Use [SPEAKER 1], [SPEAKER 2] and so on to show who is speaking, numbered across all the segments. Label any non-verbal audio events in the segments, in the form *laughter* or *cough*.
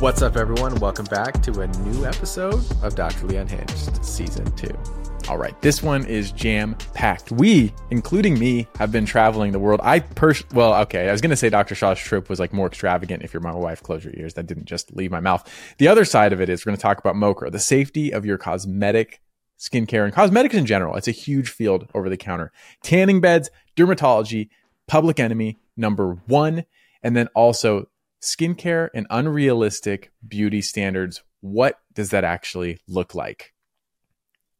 [SPEAKER 1] What's up, everyone? Welcome back to a new episode of Doctorly Unhinged, Season 2.
[SPEAKER 2] All right, this one is jam packed. We, including me, have been traveling the world. I pers well, okay, I was gonna say Dr. Shah's trip was like more extravagant. If you're my wife, close your ears. That didn't just leave my mouth. The other side of it is we're gonna talk about MOCRA, the safety of your cosmetic skincare and cosmetics in general. It's a huge field over the counter. Tanning beds, dermatology, public enemy number one, and then also skincare and unrealistic beauty standards. What does that actually look like?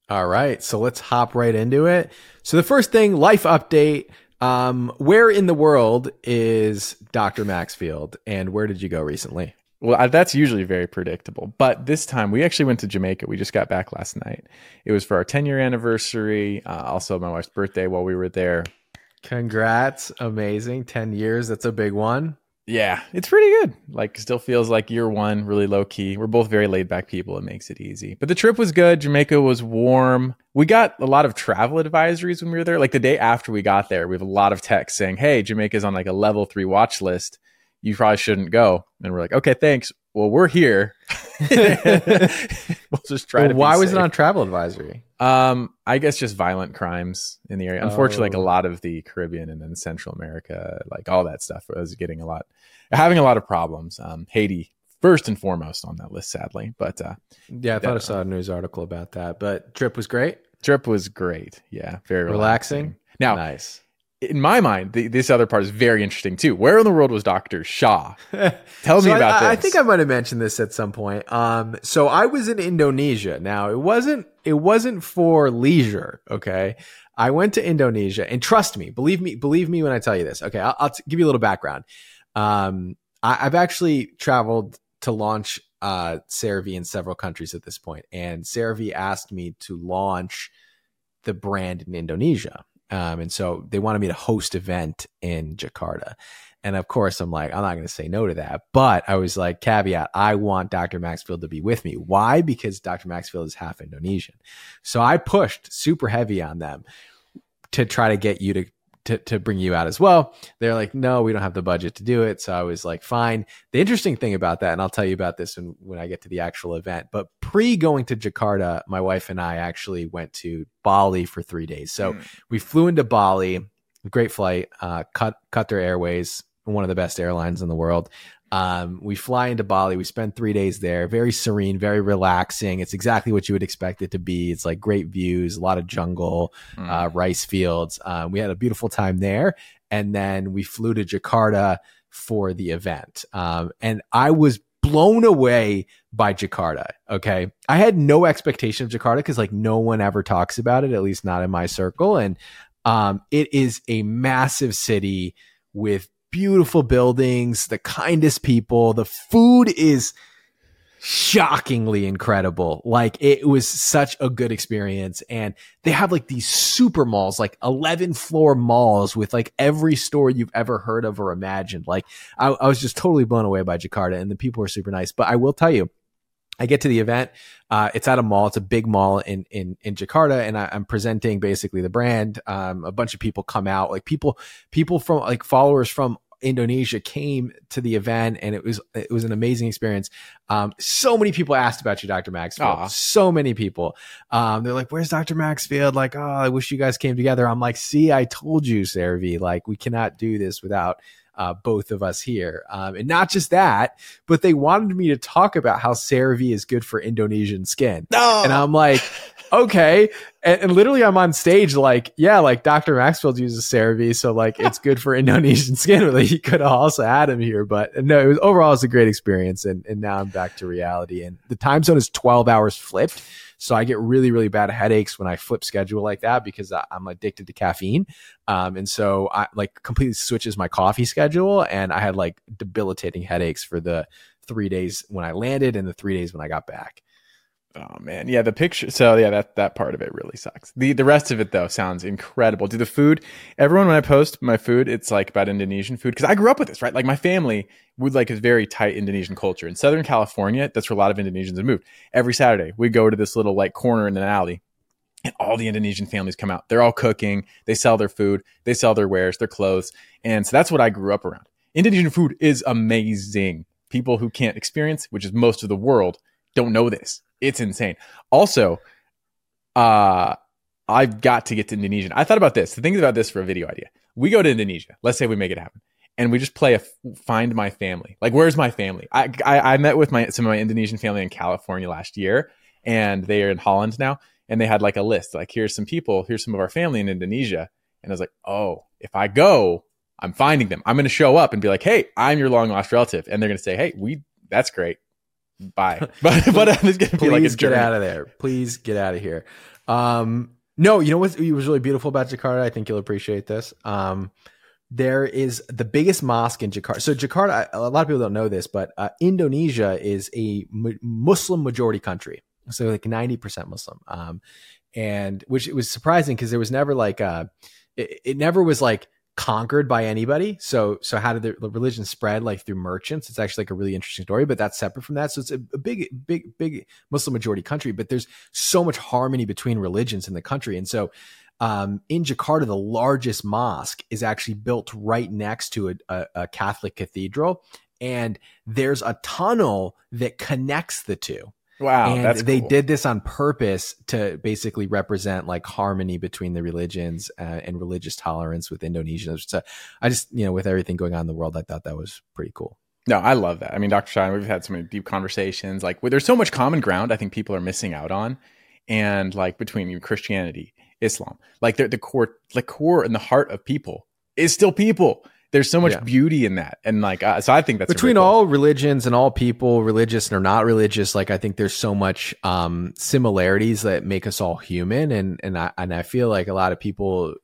[SPEAKER 1] All right, so let's hop right into it. So the first thing, life update. Um, where in the world is Dr. Maxfield, and where did you go recently?
[SPEAKER 2] Well, that's usually very predictable. But this time we actually went to Jamaica. We just got back last night. It was for our 10 year anniversary, uh, also my wife's birthday while we were there.
[SPEAKER 1] Congrats. Amazing. 10 years. That's a big one.
[SPEAKER 2] Yeah, it's pretty good. Like, still feels like year one, really low key. We're both very laid back people. It makes it easy. But the trip was good. Jamaica was warm. We got a lot of travel advisories when we were there. Like the day after we got there, we have a lot of texts saying, "Hey, Jamaica's on like a level three watch list. You probably shouldn't go." And we're like, "Okay, thanks. Well, we're here. *laughs* *laughs*
[SPEAKER 1] we'll just try well, to." Why was it on travel advisory?
[SPEAKER 2] Um, I guess just violent crimes in the area. Unfortunately, oh. like a oh. lot of the Caribbean and then Central America, like all that stuff was getting a lot, having a lot of problems. Um, Haiti first and foremost on that list, sadly. But uh,
[SPEAKER 1] yeah, I thought I saw a news article about that. But trip was great.
[SPEAKER 2] Trip was great. Yeah, very
[SPEAKER 1] relaxing.
[SPEAKER 2] relaxing. Now, nice in my mind, the, this other part is very interesting too. Where in the world was Doctor Shah? *laughs* Tell so me about
[SPEAKER 1] I,
[SPEAKER 2] this.
[SPEAKER 1] I think I might have mentioned this at some point. Um, so I was in Indonesia. Now it wasn't it wasn't for leisure. Okay, I went to Indonesia, and trust me, believe me, believe me when I tell you this. Okay, I'll, I'll t- give you a little background. Um, I, have actually traveled to launch uh, CeraVe in several countries at this point, and CeraVe asked me to launch the brand in Indonesia. Um, and so they wanted me to host event in Jakarta. And of course, I'm like, I'm not going to say no to that. But I was like, caveat, I want Dr. Maxfield to be with me. Why? Because Dr. Maxfield is half Indonesian. So I pushed super heavy on them to try to get you to to, to bring you out as well. They're like, no, we don't have the budget to do it. So I was like, fine. The interesting thing about that, and I'll tell you about this when, when I get to the actual event, but pre going to Jakarta, my wife and I actually went to Bali for three days. So mm. we flew into Bali, great flight, uh, cut, Qatar Airways, one of the best airlines in the world. Um, we fly into Bali. We spend three days there. Very serene, very relaxing. It's exactly what you would expect it to be. It's like great views, a lot of jungle, mm. uh, rice fields. Uh, we had a beautiful time there, and then we flew to Jakarta for the event. Um, and I was blown away by Jakarta. Okay, I had no expectation of Jakarta because like no one ever talks about it, at least not in my circle, and um, it is a massive city with beautiful buildings, the kindest people. The food is shockingly incredible. Like it was such a good experience. And they have like these super malls, like 11 floor malls with like every store you've ever heard of or imagined. Like I, I was just totally blown away by Jakarta and the people were super nice. But I will tell you, I get to the event. Uh, it's at a mall. It's a big mall in in in Jakarta, and I, am presenting basically the brand. Um, a bunch of people come out, like people people from like followers from Indonesia came to the event and it was it was an amazing experience. Um, so many people asked about you, Dr. Maxfield. Aww. So many people. Um, they're like, "Where's Dr. Maxfield?" Like, "Oh, I wish you guys came together." I'm like, "See, I told you, CeraVe. Like, we cannot do this without." Uh, both of us here. Um, and not just that, but they wanted me to talk about how CeraVe is good for Indonesian skin.
[SPEAKER 2] No.
[SPEAKER 1] And I'm like, *laughs* okay. And, and, literally, I'm on stage like, yeah, like Dr. Maxfield uses CeraVe, so like it's good for Indonesian *laughs* skin. Really, you could have also add him here, but no, it was overall it's a great experience. And and now I'm back to reality. And the time zone is 12 hours flipped. So I get really, really bad headaches when I flip schedule like that because I, am addicted to caffeine. Um, and so I like completely switches my coffee schedule. And I had like debilitating headaches for the three days when I landed and the three days when I got back.
[SPEAKER 2] Oh man, yeah, the picture. So yeah, that that part of it really sucks. The the rest of it though sounds incredible. Do the food? Everyone when I post my food, it's like about Indonesian food because I grew up with this, right? Like my family would like a very tight Indonesian culture in Southern California. That's where a lot of Indonesians have moved. Every Saturday we go to this little like corner in an alley, and all the Indonesian families come out. They're all cooking. They sell their food. They sell their wares, their clothes, and so that's what I grew up around. Indonesian food is amazing people who can't experience, which is most of the world, don't know this. It's insane. Also, uh, I've got to get to Indonesian. I thought about this. The thing about this for a video idea. We go to Indonesia. Let's say we make it happen. And we just play a find my family. Like, where's my family? I, I, I met with my some of my Indonesian family in California last year, and they are in Holland now. And they had like a list, like here's some people, here's some of our family in Indonesia. And I was like, oh, if I go, I'm finding them. I'm going to show up and be like, hey, I'm your long lost relative, and they're going to say, hey, we that's great. Bye. *laughs* But but it's to be like a
[SPEAKER 1] Please get out of there. Please get out of here. Um, no, you know what was really beautiful about Jakarta? I think you'll appreciate this. Um, there is the biggest mosque in Jakarta. So Jakarta, a lot of people don't know this, but uh, Indonesia is a Muslim majority country. So like 90% Muslim. Um, and which it was surprising because there was never like, uh, it, it never was like conquered by anybody. So, so how did the, religion spread like through merchants? It's actually like a really interesting story, but that's separate from that. So it's a, a big, big, big Muslim majority country, but there's so much harmony between religions in the country. And so, um, in Jakarta, the largest mosque is actually built right next to a, a, a Catholic cathedral. And there's a tunnel that connects the two
[SPEAKER 2] Wow,
[SPEAKER 1] and
[SPEAKER 2] that's
[SPEAKER 1] they
[SPEAKER 2] cool.
[SPEAKER 1] did this on purpose to basically represent like harmony between the religions uh, and religious tolerance with Indonesia. So I just, you know, with everything going on in the world, I thought that was pretty cool.
[SPEAKER 2] No, I love that. I mean, Dr. Shine, we've had so many deep conversations. Like, where there's so much common ground I think people are missing out on. And like between Christianity, Islam, like the, the core, the core and the heart of people is still people. There's so much
[SPEAKER 1] Yeah.
[SPEAKER 2] beauty in that. And like, uh, so I think that's
[SPEAKER 1] Between
[SPEAKER 2] really cool-
[SPEAKER 1] all religions and all people, religious or not religious, like I think there's so much um, similarities that make us all human, and and I and I feel like a lot of people,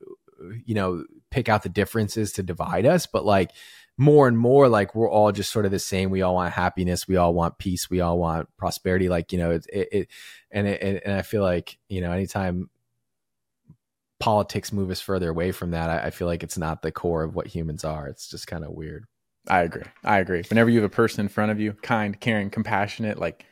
[SPEAKER 1] you know, pick out the differences to divide us, but like more and more like we're all just sort of the same. We all want happiness. We all want peace. We all want prosperity. Like you know it, it, it and it, and i feel like you know anytime politics move us further away from that I, I feel like it's not the core of what humans are it's just kind of weird
[SPEAKER 2] I agree. I agree. Whenever you have a person in front of you, kind, caring, compassionate, like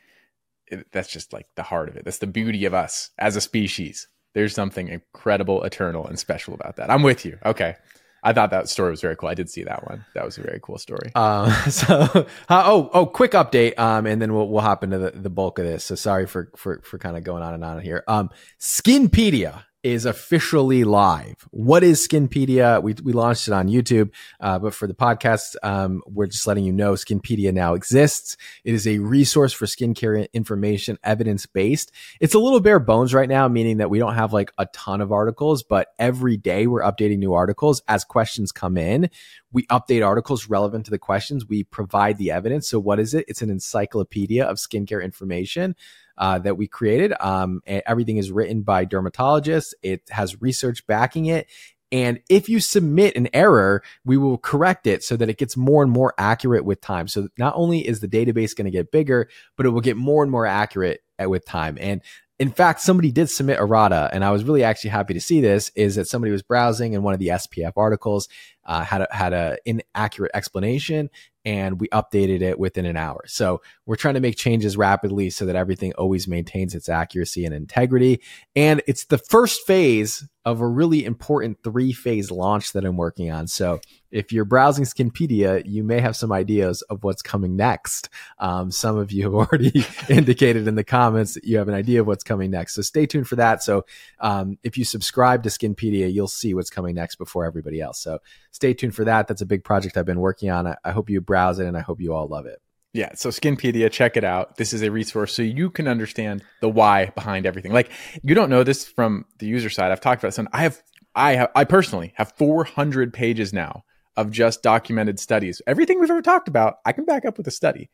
[SPEAKER 2] it, that's just like the heart of it. That's the beauty of us as a species. There's something incredible, eternal, and special about that. I'm with you. Okay. I thought that story was very cool. I did see that one. That was a very cool story.
[SPEAKER 1] Um, *laughs* so, *laughs* uh, oh, oh, quick update. Um, and then we'll, we'll hop into the, the bulk of this. So sorry for, for, for kind of going on and on here. Um, Skinpedia is officially live. What is Skinpedia? We, we launched it on YouTube. Uh, but for the podcast, um, we're just letting you know Skinpedia now exists. It is a resource for skincare information, evidence based. It's a little bare bones right now, meaning that we don't have like a ton of articles, but every day we're updating new articles as questions come in we update articles relevant to the questions. We provide the evidence. So, what is it? It's an encyclopedia of skincare information uh, that we created. Um, everything is written by dermatologists. It has research backing it. And if you submit an error, we will correct it so that it gets more and more accurate with time. So not only is the database going to get bigger, but it will get more and more accurate with time. And in fact, somebody did submit errata, and I was really actually happy to see this. Is that somebody was browsing in one of the SPF articles uh, had a, had a inaccurate explanation, and we updated it within an hour. So we're trying to make changes rapidly so that everything always maintains its accuracy and integrity. And it's the first phase of a really important three phase launch that I'm working on. So if you're browsing Skinpedia, you may have some ideas of what's coming next. Um, some of you have *laughs* already indicated in the comments that you have an idea of what's coming next. So stay tuned for that. So um, if you subscribe to Skinpedia, you'll see what's coming next before everybody else. So stay tuned for that. That's a big project I've been working on. I, I hope you browse it and I hope you all love it.
[SPEAKER 2] Yeah. So Skinpedia, check it out. This is a resource so you can understand the why behind everything. Like you don't know this from the user side. I've talked about this. I have, I have, I personally have 400 pages now of just documented studies. Everything we've ever talked about, I can back up with a study.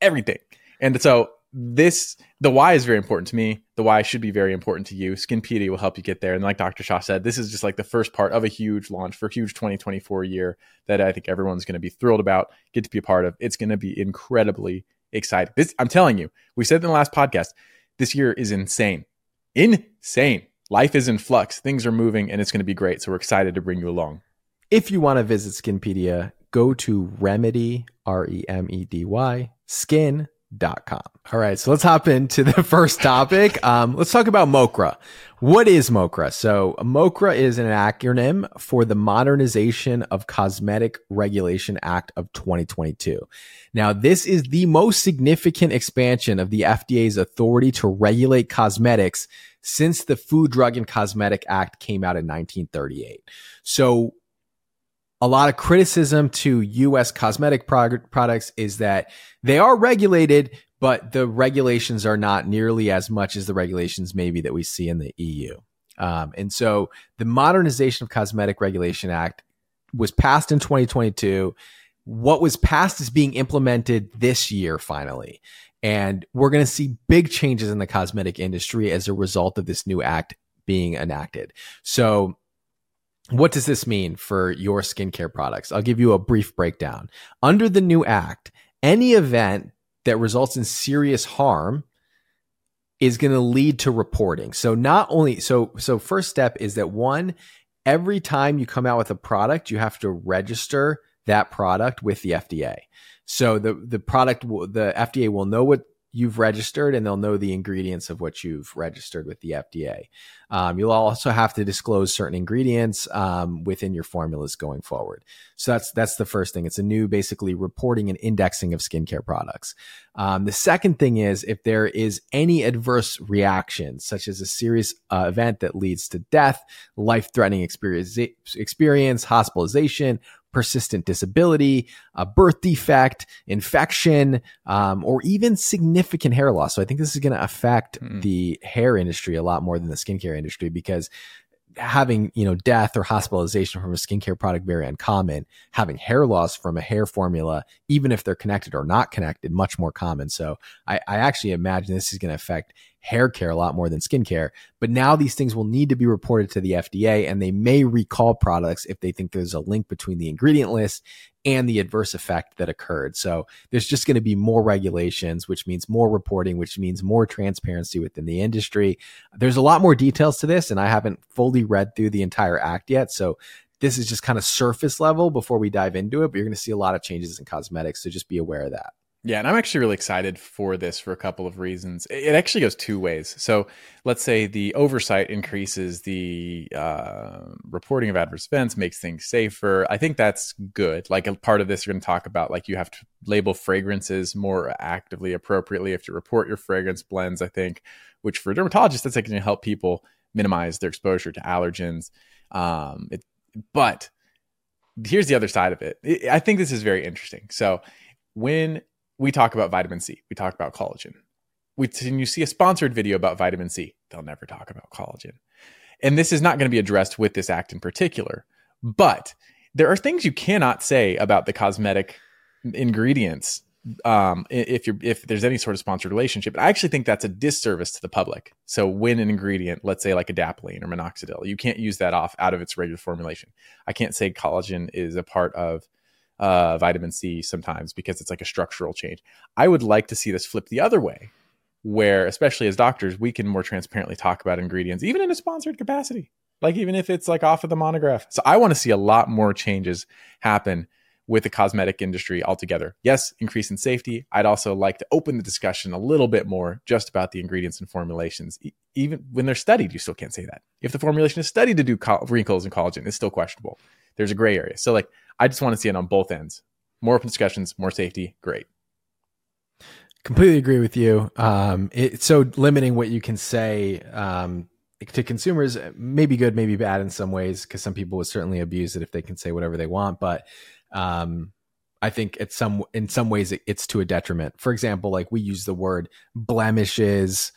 [SPEAKER 2] Everything. And so this, the why is very important to me. The why should be very important to you. Skinpedia will help you get there. And like Dr. Shah said, this is just like the first part of a huge launch for a huge 2024 year that I think everyone's going to be thrilled about, get to be a part of. It's going to be incredibly exciting. This, I'm telling you, we said in the last podcast, this year is insane. Insane. Life is in flux. Things are moving and it's going to be great. So we're excited to bring you along.
[SPEAKER 1] If you want to visit Skinpedia, go to Remedy, R E M E D Y, Skin, com. All right, so let's hop into the *laughs* first topic. Um, let's talk about MOCRA. What is MOCRA? So, MOCRA is an acronym for the Modernization of Cosmetic Regulation Act of 2022. Now, this is the most significant expansion of the FDA's authority to regulate cosmetics since the Food, Drug, and Cosmetic Act came out in 1938. So, a lot of criticism to US cosmetic prog- products is that they are regulated, but the regulations are not nearly as much as the regulations maybe that we see in the EU. Um, and so the Modernization of Cosmetic Regulation Act was passed in 2022. What was passed is being implemented this year finally. And we're going to see big changes in the cosmetic industry as a result of this new act being enacted. So what does this mean for your skincare products? I'll give you a brief breakdown. Under the new act, any event that results in serious harm is going to lead to reporting. So not only so so first step is that one every time you come out with a product, you have to register that product with the FDA. So the the product the FDA will know what you've registered and they'll know the ingredients of what you've registered with the FDA. Um, you'll also have to disclose certain ingredients um, within your formulas going forward. So that's that's the first thing. It's a new basically reporting and indexing of skincare products. Um, the second thing is if there is any adverse reaction, such as a serious uh, event that leads to death, life-threatening experience, experience, hospitalization, persistent disability, a birth defect, infection, um, or even significant hair loss. So I think this is going to affect mm. the hair industry a lot more than the skincare industry because having you know death or hospitalization from a skincare product very uncommon having hair loss from a hair formula even if they're connected or not connected much more common so i, I actually imagine this is going to affect hair care a lot more than skincare but now these things will need to be reported to the fda and they may recall products if they think there's a link between the ingredient list and the adverse effect that occurred. So there's just going to be more regulations, which means more reporting, which means more transparency within the industry. There's a lot more details to this, and I haven't fully read through the entire act yet. So this is just kind of surface level before we dive into it, but you're going to see a lot of changes in cosmetics. So just be aware of that.
[SPEAKER 2] Yeah, and I'm actually really excited for this for a couple of reasons. It actually goes two ways. So let's say the oversight increases the uh, reporting of adverse events, makes things safer. I think that's good. Like a part of this, you're going to talk about like you have to label fragrances more actively, appropriately. You have to report your fragrance blends. I think, which for dermatologists, that's like going to help people minimize their exposure to allergens. Um, it, but here's the other side of it. I think this is very interesting. So when we talk about vitamin C, we talk about collagen. We, when you see a sponsored video about vitamin C, they'll never talk about collagen. And this is not going to be addressed with this act in particular. But there are things you cannot say about the cosmetic ingredients um, if you're if there's any sort of sponsored relationship. I actually think that's a disservice to the public. So when an ingredient, let's say like adapalene or minoxidil, you can't use that off out of its regular formulation. I can't say collagen is a part of uh, vitamin C sometimes because it's like a structural change. I would like to see this flip the other way, where especially as doctors, we can more transparently talk about ingredients, even in a sponsored capacity, like even if it's like off of the monograph. So I want to see a lot more changes happen with the cosmetic industry altogether. Yes, increase in safety. I'd also like to open the discussion a little bit more just about the ingredients and formulations. E- even when they're studied, you still can't say that. If the formulation is studied to do co- wrinkles and collagen, it's still questionable. There's a gray area. So like I just want to see it on both ends. More open discussions, more safety, great.
[SPEAKER 1] Completely agree with you. Um, it's so limiting what you can say um, to consumers may be good, maybe bad in some ways, because some people would certainly abuse it if they can say whatever they want. But um, I think it's some in some ways it, it's to a detriment. For example, like we use the word blemishes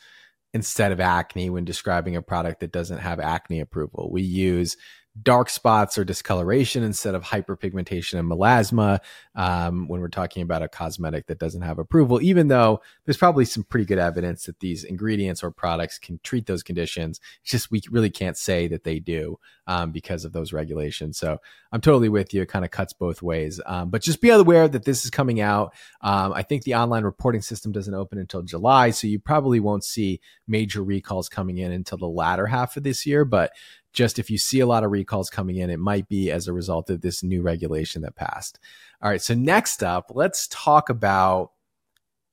[SPEAKER 1] instead of acne when describing a product that doesn't have acne approval. We use dark spots or discoloration instead of hyperpigmentation and melasma um, when we're talking about a cosmetic that doesn't have approval, even though there's probably some pretty good evidence that these ingredients or products can treat those conditions. It's just we really can't say that they do um, because of those regulations. So I'm totally with you. It kind of cuts both ways. Um, but just be aware that this is coming out. Um, I think the online reporting system doesn't open until July, so you probably won't see major recalls coming in until the latter half of this year. But just if you see a lot of recalls coming in, it might be as a result of this new regulation that passed. All right. So next up, let's talk about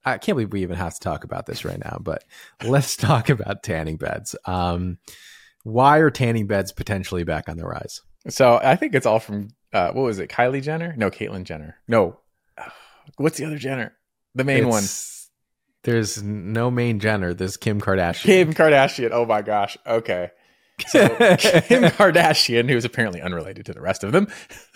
[SPEAKER 1] I can't believe we even have to talk about this right now, but let's talk about tanning beds. Um, why are tanning beds potentially back on the rise?
[SPEAKER 2] So I think it's all from uh, what was it? Kylie Jenner? No, Caitlyn Jenner. No, *sighs* what's the other Jenner? The main
[SPEAKER 1] It's-
[SPEAKER 2] one.
[SPEAKER 1] There's no main Jenner. There's Kim Kardashian.
[SPEAKER 2] Kim Kardashian. Oh my gosh. Okay. *laughs* So *laughs* Kim Kardashian, who's apparently unrelated to the rest of them.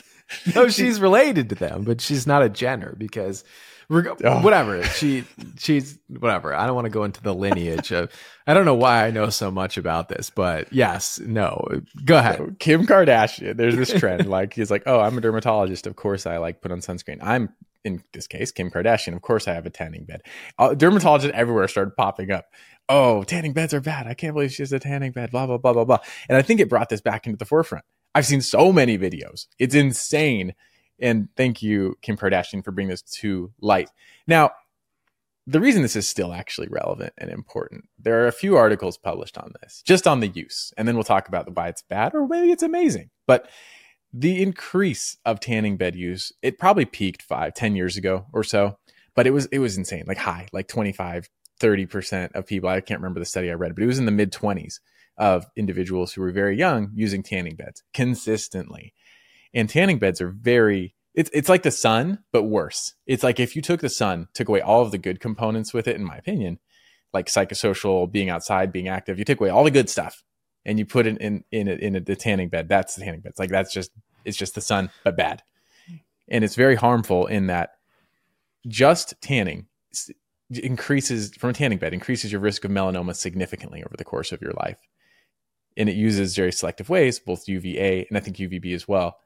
[SPEAKER 2] *laughs*
[SPEAKER 1] no, she's related to them, but she's not a Jenner because reg-
[SPEAKER 2] Oh.
[SPEAKER 1] whatever. She she's whatever. I don't want to go into the lineage of I don't know why I know so much about this, but yes, no. Go ahead.
[SPEAKER 2] So Kim Kardashian, there's this trend. like he's like, oh, I'm a dermatologist. Of course, I like put on sunscreen. I'm in this case Kim Kardashian. Of course, I have a tanning bed. Uh, dermatologists everywhere started popping up. Oh, tanning beds are bad. I can't believe she has a tanning bed. Blah blah blah blah blah. And I think it brought this back into the forefront. I've seen so many videos. It's insane. And thank you, Kim Kardashian, for bringing this to light. Now, the reason this is still actually relevant and important, there are a few articles published on this, just on the use, and then we'll talk about why it's bad or maybe it's amazing. But the increase of tanning bed use, it probably peaked five ten years ago or so, but it was it was insane, like high, like 25, 30% of people. I can't remember the study I read, but it was in the mid 20s of individuals who were very young using tanning beds consistently. And tanning beds are very it's it's like the sun, but worse. It's like if you took the sun, took away all of the good components with it, in my opinion, like psychosocial, being outside, being active, you take away all the good stuff and you put it in in a, in a, the tanning bed. That's the tanning bed. It's like that's just it's just the sun, but bad. And it's very harmful in that just tanning increases from a tanning bed increases your risk of melanoma significantly over the course of your life. And it uses very selective ways, both UVA and I think UVB as well,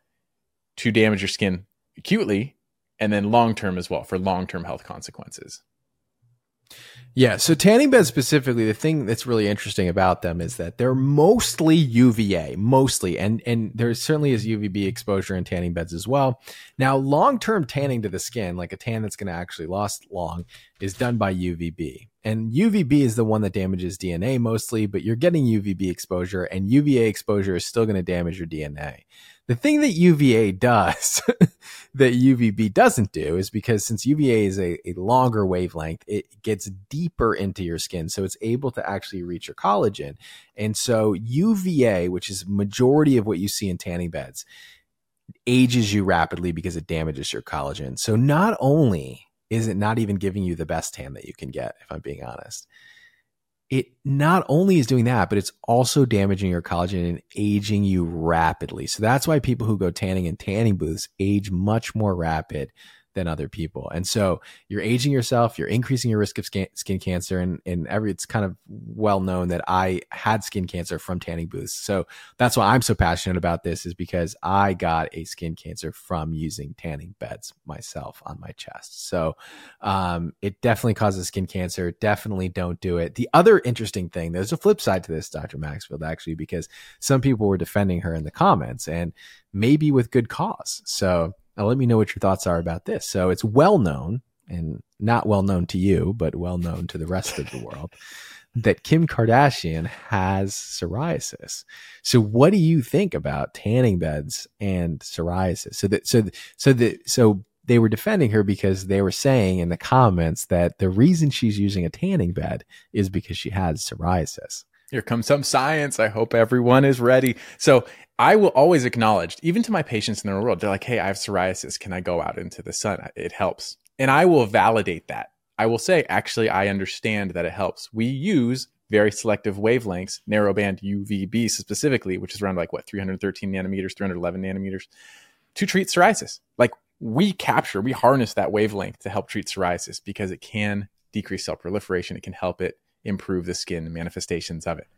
[SPEAKER 2] to damage your skin acutely and then long term as well for long term health consequences.
[SPEAKER 1] Yeah, so tanning beds specifically, the thing that's really interesting about them is that they're mostly UVA, mostly, and and there certainly is UVB exposure in tanning beds as well. Now, long term tanning to the skin, like a tan that's going to actually last long, is done by UVB, and UVB is the one that damages DNA mostly, but you're getting UVB exposure, and UVA exposure is still going to damage your DNA. The thing that UVA *laughs* does that UVB doesn't do is because since UVA is a, a longer wavelength, it gets deeper into your skin. So it's able to actually reach your collagen. And so UVA, which is majority of what you see in tanning beds, ages you rapidly because it damages your collagen. So not only is it not even giving you the best tan that you can get, if I'm being honest, it not only is doing that, but it's also damaging your collagen and aging you rapidly. So that's why people who go tanning in tanning booths age much more rapid than other people. And so you're aging yourself, you're increasing your risk of skin, skin cancer. And, and every, it's kind of well known that I had skin cancer from tanning booths. So that's why I'm so passionate about this is because I got a skin cancer from using tanning beds myself on my chest. So um, it definitely causes skin cancer. Definitely don't do it. The other interesting thing, there's a flip side to this, Dr. Maxfield, actually, because some people were defending her in the comments and maybe with good cause. So now let me know what your thoughts are about this. So it's well known and not well known to you, but well known to the rest of the world that Kim Kardashian has psoriasis. So what do you think about tanning beds and psoriasis? So that so so that so they were defending her because they were saying in the comments that the reason she's using a tanning bed is because she has psoriasis.
[SPEAKER 2] Here comes some science. I hope everyone is ready. So I will always acknowledge, even to my patients in the real world, they're like, hey, I have psoriasis. Can I go out into the sun? It helps. And I will validate that. I will say, actually, I understand that it helps. We use very selective wavelengths, narrowband UVB specifically, which is around like what, 313 nanometers, 311 nanometers, to treat psoriasis. Like we capture, we harness that wavelength to help treat psoriasis because it can decrease cell proliferation. It can help it improve the skin manifestations of it.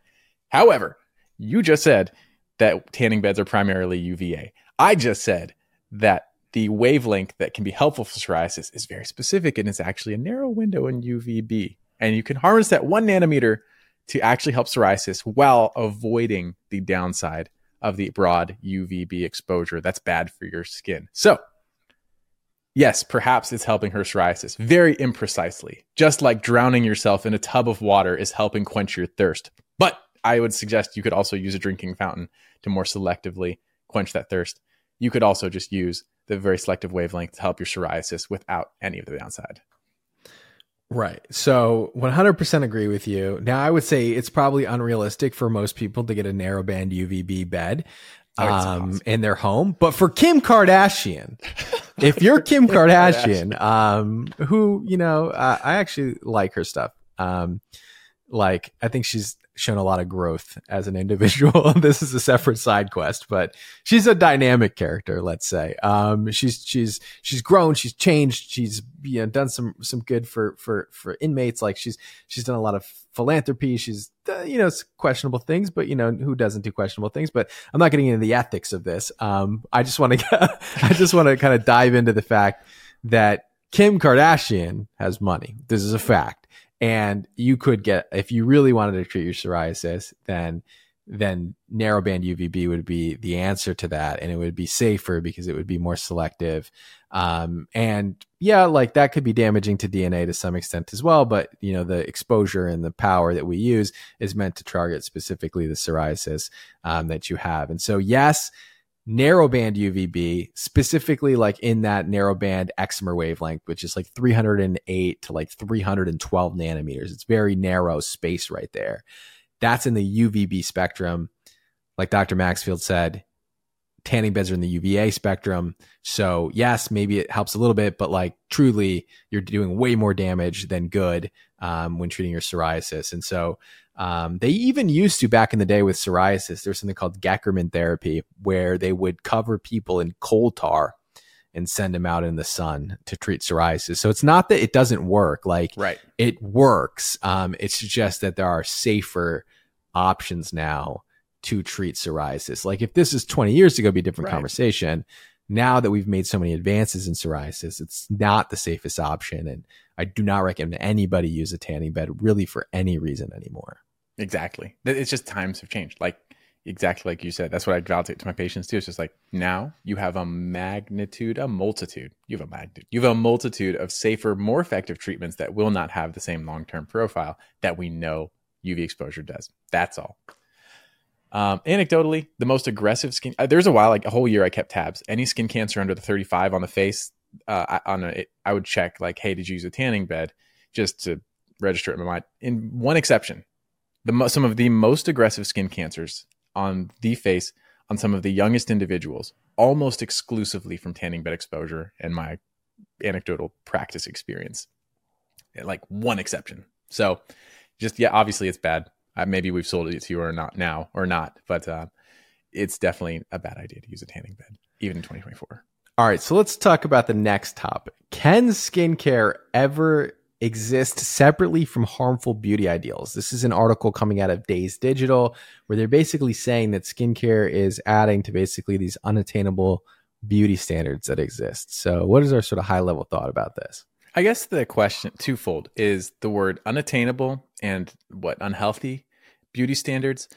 [SPEAKER 2] However, you just said that tanning beds are primarily UVA. I just said that the wavelength that can be helpful for psoriasis is very specific and it's actually a narrow window in UVB. And you can harness that one nanometer to actually help psoriasis while avoiding the downside of the broad UVB exposure that's bad for your skin. So, yes, perhaps it's helping her psoriasis very imprecisely, just like drowning yourself in a tub of water is helping quench your thirst. But I would suggest you could also use a drinking fountain to more selectively quench that thirst. You could also just use the very selective wavelength to help your psoriasis without any of the downside.
[SPEAKER 1] Right. So 100% agree with you. Now, I would say it's probably unrealistic for most people to get a narrowband UVB bed
[SPEAKER 2] Oh,
[SPEAKER 1] um, in their home. But for Kim Kardashian, *laughs* if you're Kim Kardashian, um, who, you know, uh, I actually like her stuff. Um, like, I think she's shown a lot of growth as an *laughs* individual. *laughs* this is a separate side quest, but she's a dynamic character, let's say. Um, she's, she's, she's grown, she's changed, she's, you know, done some, some good for, for, for inmates. Like she's, she's done a lot of philanthropy. She's, uh, you know, questionable things, but you know, who doesn't do questionable things? But I'm not getting into the ethics of this. Um, I just want to, *laughs* I just want to kind of dive into the fact that Kim Kardashian has money. This is a fact. And you could get, if you really wanted to treat your psoriasis, then, then narrowband UVB would be the answer to that. And it would be safer because it would be more selective. Um, and yeah, like that could be damaging to DNA to some extent as well. But, you know, the exposure and the power that we use is meant to target specifically the psoriasis um, that you have. And so, yes, narrowband UVB, specifically like in that narrowband excimer wavelength, which is like 308 to like 312 nanometers. It's very narrow space right there. That's in the UVB spectrum. Like Dr. Maxfield said, tanning beds are in the UVA spectrum. So, yes, maybe it helps a little bit, but like truly, you're doing way more damage than good um, when treating your psoriasis. And so, um, they even used to back in the day with psoriasis, there's something called Goeckerman therapy where they would cover people in coal tar and send them out in the sun to treat psoriasis. So it's not that it doesn't work. Like
[SPEAKER 2] Right.
[SPEAKER 1] it works. Um, it's just that there are safer options now to treat psoriasis. Like if this is 20 years ago, it'd be a different
[SPEAKER 2] Right.
[SPEAKER 1] conversation. Now that we've made so many advances in psoriasis, it's not the safest option. And I do not recommend anybody use a tanning bed really for any reason anymore.
[SPEAKER 2] Exactly. It's just times have changed. Like exactly like you said. That's what I gravitate to my patients too. It's just like now you have a magnitude, a multitude. You have a magnitude. You have a multitude of safer, more effective treatments that will not have the same long term profile that we know UV exposure does. That's all. Um, anecdotally, the most aggressive skin. Uh, there's a while, like a whole year, I kept tabs. Any skin cancer under the 35 on the face, uh, I- on a, I would check like, hey, did you use a tanning bed, just to register it in my mind. In one exception, the some of the most aggressive skin cancers on the face on some of the youngest individuals, almost exclusively from tanning bed exposure and my anecdotal practice experience. Like one exception. So, just yeah, obviously it's bad. Uh, maybe we've sold it to you or not now or not, but uh, it's definitely a bad idea to use a tanning bed, even in 2024.
[SPEAKER 1] All right, so let's talk about the next topic. Can skincare ever exist separately from harmful beauty ideals? This is an article coming out of Dazed Digital where they're basically saying that skincare is adding to basically these unattainable beauty standards that exist. So, what is our sort of high level thought about this?
[SPEAKER 2] I guess the question twofold is the word unattainable and what unhealthy beauty standards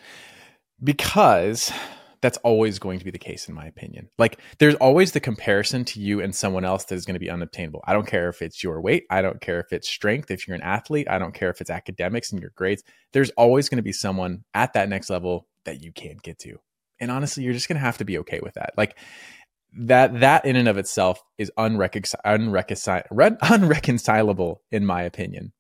[SPEAKER 2] because that's always going to be the case in my opinion. Like there's always the comparison to you and someone else that is going to be unobtainable. I don't care if it's your weight, I don't care if it's strength, if you're an athlete, I don't care if it's academics and your grades. There's always going to be someone at that next level that you can't get to. And honestly, you're just going to have to be okay with that. Like that that in and of itself is unreconcil- re- *laughs* unreconcilable in my opinion.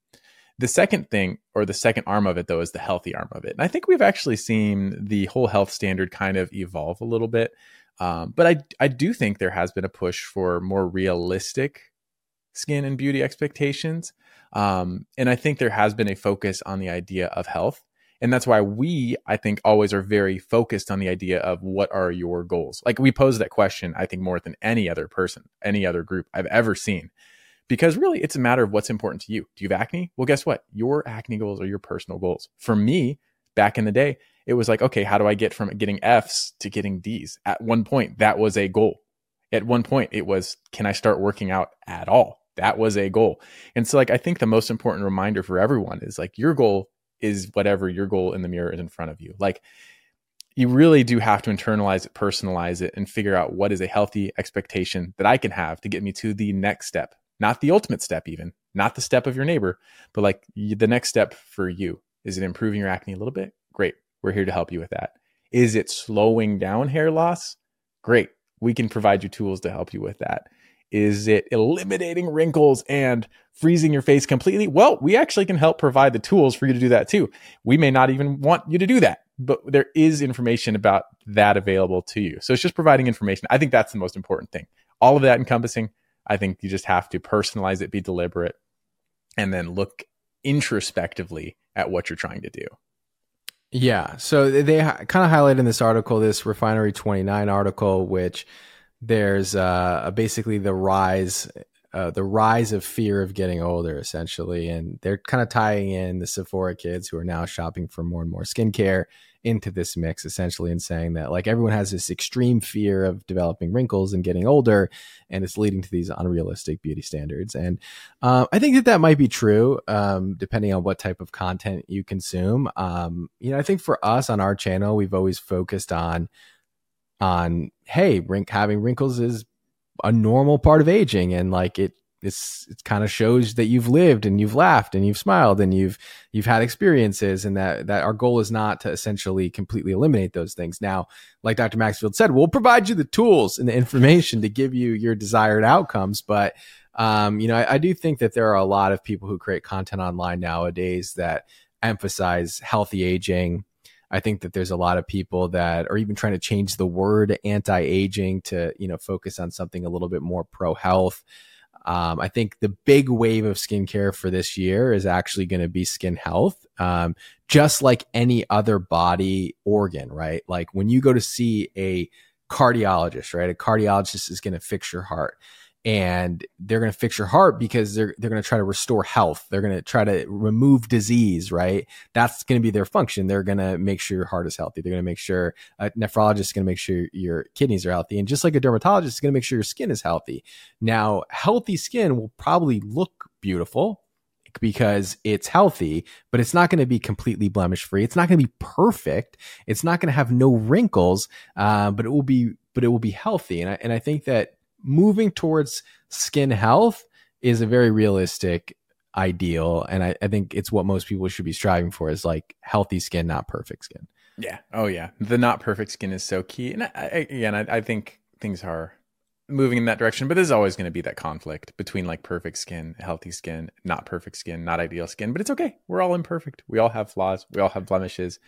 [SPEAKER 2] The second thing, or the second arm of it, though, is the healthy arm of it. And I think we've actually seen the whole health standard kind of evolve a little bit. Um, but I, I do think there has been a push for more realistic skin and beauty expectations. Um, and I think there has been a focus on the idea of health. And that's why we, I think, always are very focused on the idea of what are your goals. Like we pose that question, I think, more than any other person, any other group I've ever seen because really it's a matter of what's important to you. Do you have acne? Well, guess what? Your acne goals are your personal goals. For me, back in the day, it was like, okay, how do I get from getting F's to getting D's? At one point, that was a goal. At one point, it was, can I start working out at all? That was a goal. And so, like, I think the most important reminder for everyone is like, your goal is whatever your goal in the mirror is in front of you. Like, you really do have to internalize it, personalize it, and figure out what is a healthy expectation that I can have to get me to the next step not the ultimate step even not the step of your neighbor but like the next step for you is it improving your acne a little bit great we're here to help you with that is it slowing down hair loss great we can provide you tools to help you with that Is it eliminating wrinkles and freezing your face completely? Well, we actually can help provide the tools for you to do that too. We may not even want you to do that, but there is information about that available to you. So it's just providing information. I think that's the most important thing. All of that encompassing, I think you just have to personalize it, be deliberate, and then look introspectively at what you're trying to do.
[SPEAKER 1] Yeah. So they kind of highlight in this article, this Refinery 29 article, which there's uh, basically the rise. Uh, the rise of fear of getting older, essentially, and they're kind of tying in the Sephora kids who are now shopping for more and more skincare into this mix essentially and saying that like everyone has this extreme fear of developing wrinkles and getting older and it's leading to these unrealistic beauty standards. And uh, i think that that might be true um, depending on what type of content you consume. Um, you know i think for us on our channel we've always focused on on hey having wrinkles is a normal part of aging and like it it's it kind of shows that you've lived and you've laughed and you've smiled and you've you've had experiences and that that our goal is not to essentially completely eliminate those things. Now like dr maxfield said we'll provide you the tools and the information to give you your desired outcomes but um, you know I, I do think that there are a lot of people who create content online nowadays that emphasize healthy aging I think that there's a lot of people that are even trying to change the word anti-aging to, you know, focus on something a little bit more pro health. Um, I think the big wave of skincare for this year is actually going to be skin health, um, just like any other body organ, right? Like when you go to see a cardiologist, right? A cardiologist is going to fix your heart and they're going to fix your heart because they're they're going to try to restore health. They're going to try to remove disease, right? That's going to be their function. They're going to make sure your heart is healthy. They're going to make sure a nephrologist is going to make sure your kidneys are healthy, and just like a dermatologist is going to make sure your skin is healthy. Now, healthy skin will probably look beautiful because it's healthy, but it's not going to be completely blemish free. It's not going to be perfect. It's not going to have no wrinkles, uh, but it will be but it will be healthy. And I, and I think that moving towards skin health is a very realistic ideal. And I, I, think it's what most people should be striving for is like healthy skin not perfect skin.
[SPEAKER 2] Yeah. Oh yeah. The not perfect skin is so key. And I, again I, I think things are moving in that direction but there's always going to be that conflict between like perfect skin healthy skin not perfect skin not ideal skin but it's okay. We're all imperfect. We all have flaws. We all have blemishes.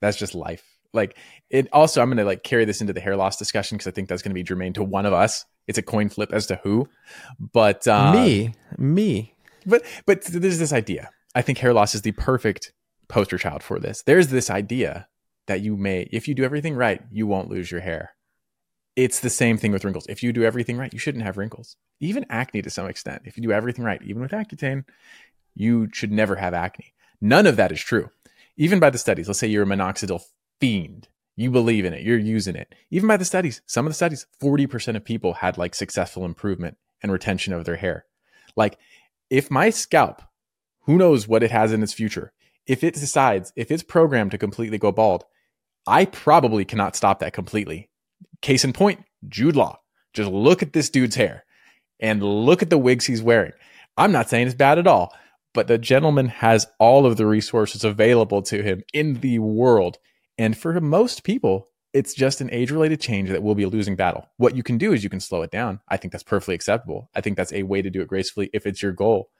[SPEAKER 2] That's just life like it also i'm going to like carry this into the hair loss discussion because i think that's going to be germane to one of us it's a coin flip as to who. But uh,
[SPEAKER 1] me, me.
[SPEAKER 2] But but there's this idea. I think hair loss is the perfect poster child for this. There's this idea that you may, if you do everything right, you won't lose your hair. It's the same thing with wrinkles. If you do everything right, you shouldn't have wrinkles. Even acne to some extent. If you do everything right, even with Accutane, you should never have acne. None of that is true. Even by the studies, let's say you're a minoxidil fiend you believe in it, you're using it. Even by the studies, some of the studies, 40% of people had like successful improvement and retention of their hair. Like if my scalp, who knows what it has in its future, if it decides, if it's programmed to completely go bald, I probably cannot stop that completely. Case in point, Jude Law. Just look at this dude's hair and look at the wigs he's wearing. I'm not saying it's bad at all, but the gentleman has all of the resources available to him in the world and for most people, it's just an age related change that will be a losing battle. What you can do is you can slow it down. I think that's perfectly acceptable. I think that's a way to do it gracefully if it's your goal,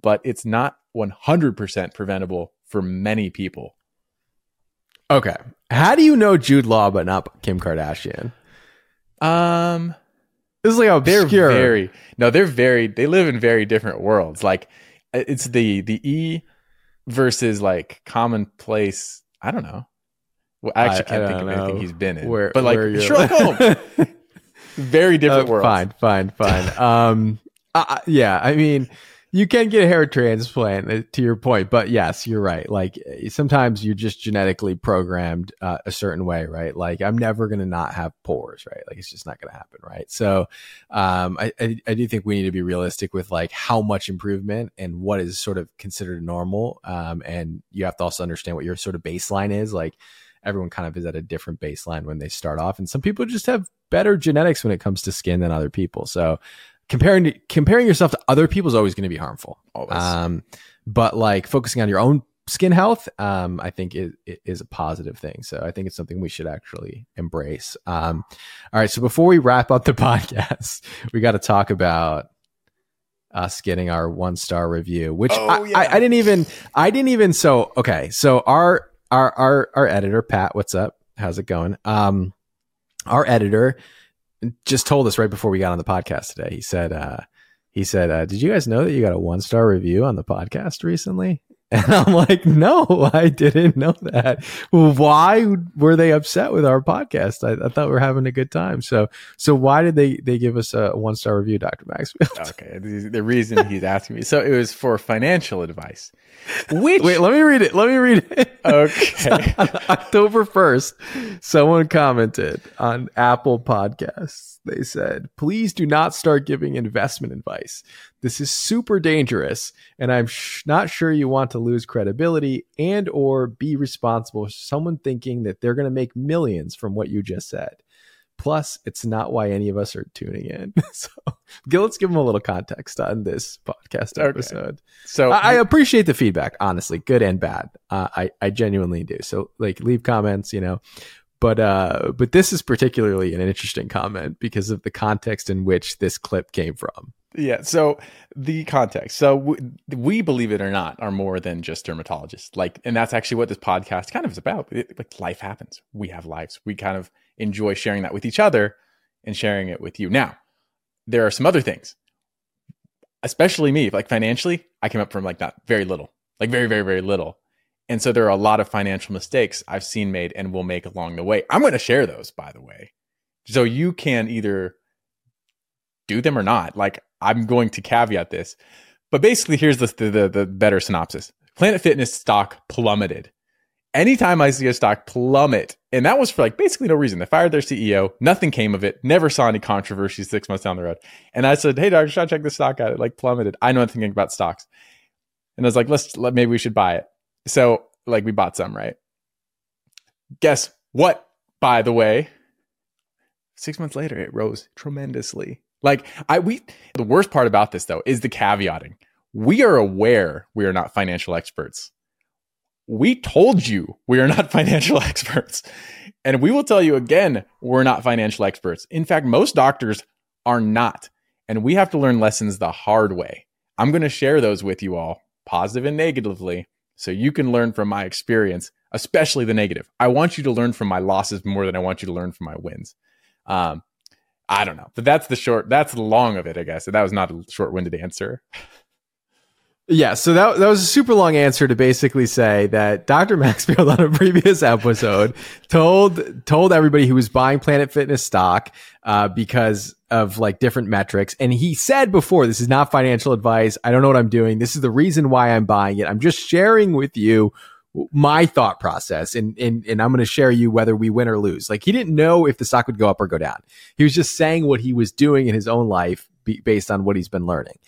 [SPEAKER 2] but it's not 100% preventable for many people.
[SPEAKER 1] Okay. How do you know Jude Law but not Kim Kardashian?
[SPEAKER 2] Um,
[SPEAKER 1] this is like obscure.
[SPEAKER 2] They're very no, they're very. They live in very different worlds. Like it's the the E versus like commonplace. I don't know. Well, I actually can't I think of anything he's been in. Where, but like Sherlock Holmes, *laughs* very different uh, world.
[SPEAKER 1] Fine, fine, fine. *laughs* um, yeah, I mean, you can get a hair transplant uh, to your point, but yes, you're right. Like sometimes you're just genetically programmed uh, a certain way, right? Like I'm never going to not have pores, right? Like it's just not going to happen, right? So, um, I, I, I do think we need to be realistic with like how much improvement and what is sort of considered normal. Um, and you have to also understand what your sort of baseline is, like everyone kind of is at a different baseline when they start off and some people just have better genetics when it comes to skin than other people so comparing comparing yourself to other people is always going to be harmful
[SPEAKER 2] always. um
[SPEAKER 1] but like focusing on your own skin health, um, I think is a positive thing. So I think it's something we should actually embrace. Um, all right. So before we wrap up the *laughs* podcast, we got to talk about us getting our one star review, which
[SPEAKER 2] Oh,
[SPEAKER 1] I,
[SPEAKER 2] yeah.
[SPEAKER 1] I, I didn't even, I didn't even. So okay, so our our our our editor Pat, what's up? How's it going? Um, our editor just told us right before we got on the podcast today. He said, uh, he said, uh, "Did you guys know that you got a one star review on the podcast recently?" And I'm like, "No, *laughs* I didn't know that. Why were they upset with our podcast? I, I thought we were having a good time. So, so why did they they give us a one star review, Doctor Maxfield? *laughs*
[SPEAKER 2] Okay, the the reason he's asking me. So it was for financial advice. Which
[SPEAKER 1] Wait, let me read it. Let me read it.
[SPEAKER 2] okay. *laughs*
[SPEAKER 1] October 1st, someone commented on Apple Podcasts. They said, please do not start giving investment advice. This is super dangerous, and I'm sh- not sure you want to lose credibility and or be responsible for someone thinking that they're going to make millions from what you just said. Plus, it's not why any of us are tuning in. *laughs* so, let's give them a little context on this podcast
[SPEAKER 2] Okay.
[SPEAKER 1] episode.
[SPEAKER 2] So
[SPEAKER 1] I, I appreciate the feedback, honestly, good and bad. Uh, I I genuinely do. So like, leave comments, you know. But uh, but this is particularly an interesting comment because of the context in which this clip came from.
[SPEAKER 2] Yeah. So the context. So we, believe it or not, are more than just dermatologists. Like, and that's actually what this podcast kind of is about. It, like, life happens. We have lives. We kind of enjoy sharing that with each other and sharing it with you. Now, there are some other things, especially me. Like financially, I came up from like not very little, like very, very, very little. And so there are a lot of financial mistakes I've seen made and will make along the way. I'm going to share those, by the way. So you can either do them or not. Like I'm going to caveat this, but basically, here's the the, the, better synopsis: Planet Fitness stock plummeted. Anytime I see a stock plummet, and that was for like basically no reason. They fired their CEO, nothing came of it, never saw any controversy six months down the road. And I said, "Hey, Doctor Shah, check the stock out. It like plummeted. I know nothing about stocks." And I was like, "Let's let maybe we should buy it." So like we bought some, right? Guess what? By the way, six months later, it rose tremendously. Like I we the worst part about this though is the caveating. We are aware we are not financial experts. We told you we are not *laughs* financial experts. And we will tell you again, we're not financial experts. In fact, most doctors are not. And we have to learn lessons the hard way. I'm going to share those with you all, positive and negatively, so you can learn from my experience, especially the negative. I want you to learn from my losses more than I want you to learn from my wins. Um, I don't know, but that's the short. That's the long of it, I guess. That was not a short-winded answer.
[SPEAKER 1] Yeah, so that that was a super long answer to basically say that Dr. Maxfield *laughs* on a previous episode told told everybody he was buying Planet Fitness stock uh, because of like different metrics, and he said before, "This is not financial advice. I don't know what I'm doing. This is the reason why I'm buying it. I'm just sharing with you." My thought process and and, and I'm going to share you whether we win or lose. Like he didn't know if the stock would go up or go down. He was just saying what he was doing in his own life based on what he's been learning.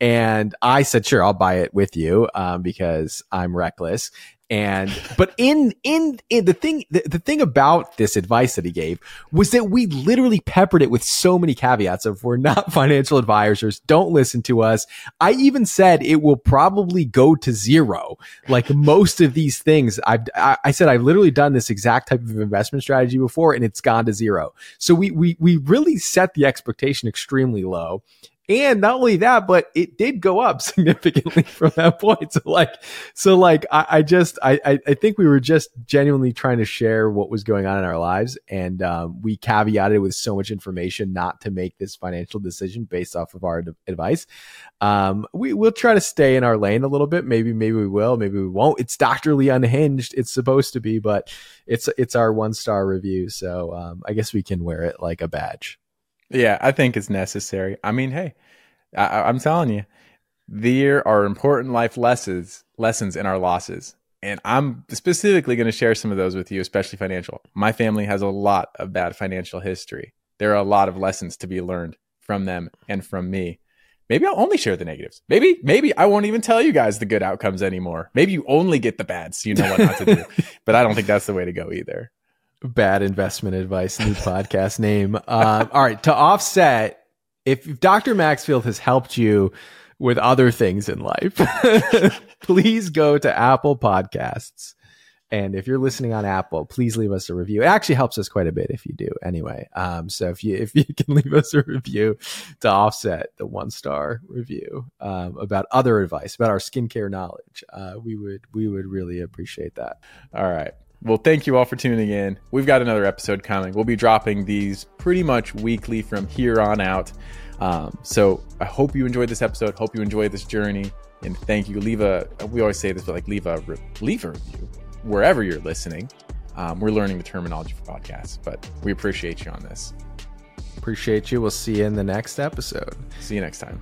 [SPEAKER 1] And I said, sure, I'll buy it with you um, because I'm reckless. And but in in in the thing the, the thing about this advice that he gave was that we literally peppered it with so many caveats of we're not *laughs* financial advisors, don't listen to us. I even said it will probably go to zero. Like most of these things, I've I, I said I've literally done this exact type of investment strategy before, and it's gone to zero. So we we we really set the expectation extremely low. And not only that, but it did go up *laughs* significantly from that point. So like, so like, I, I just, I, I think we were just genuinely trying to share what was going on in our lives, and um, we caveated with so much information not to make this financial decision based off of our ad- advice. Um, we will try to stay in our lane a little bit. Maybe, maybe we will, maybe we won't. It's doctorly unhinged. It's supposed to be, but it's it's our one star review. So um, I guess we can wear it like a badge.
[SPEAKER 2] Yeah, I think it's necessary. I mean, hey, I, I'm telling you, there are important life lessons lessons in our losses, and I'm specifically going to share some of those with you, especially financial. My family has a lot of bad financial history. There are a lot of lessons to be learned from them and from me. Maybe I'll only share the negatives. Maybe, maybe I won't even tell you guys the good outcomes anymore. Maybe you only get the bad, so you know what not to do. *laughs* But I don't think that's the way to go either.
[SPEAKER 1] Bad investment advice new podcast name um, all right to offset if Dr. Maxfield has helped you with other things in life, *laughs* please go to Apple Podcasts. And if you're listening on Apple, please leave us a review. It actually helps us quite a bit if you do. Anyway, um, so if you if you can leave us a review to offset the one star review um, about other advice about our skincare knowledge, uh, we would we would really appreciate that.
[SPEAKER 2] All right. Well, thank you all for tuning in. We've got another episode coming. We'll be dropping these pretty much weekly from here on out. Um, so I hope you enjoyed this episode. Hope you enjoyed this journey. And thank you. Leave a, we always say this, but like leave a, leave a review wherever you're listening. Um, we're learning the terminology for podcasts, but we appreciate you on this.
[SPEAKER 1] Appreciate you. We'll see you in the next episode.
[SPEAKER 2] See you next time.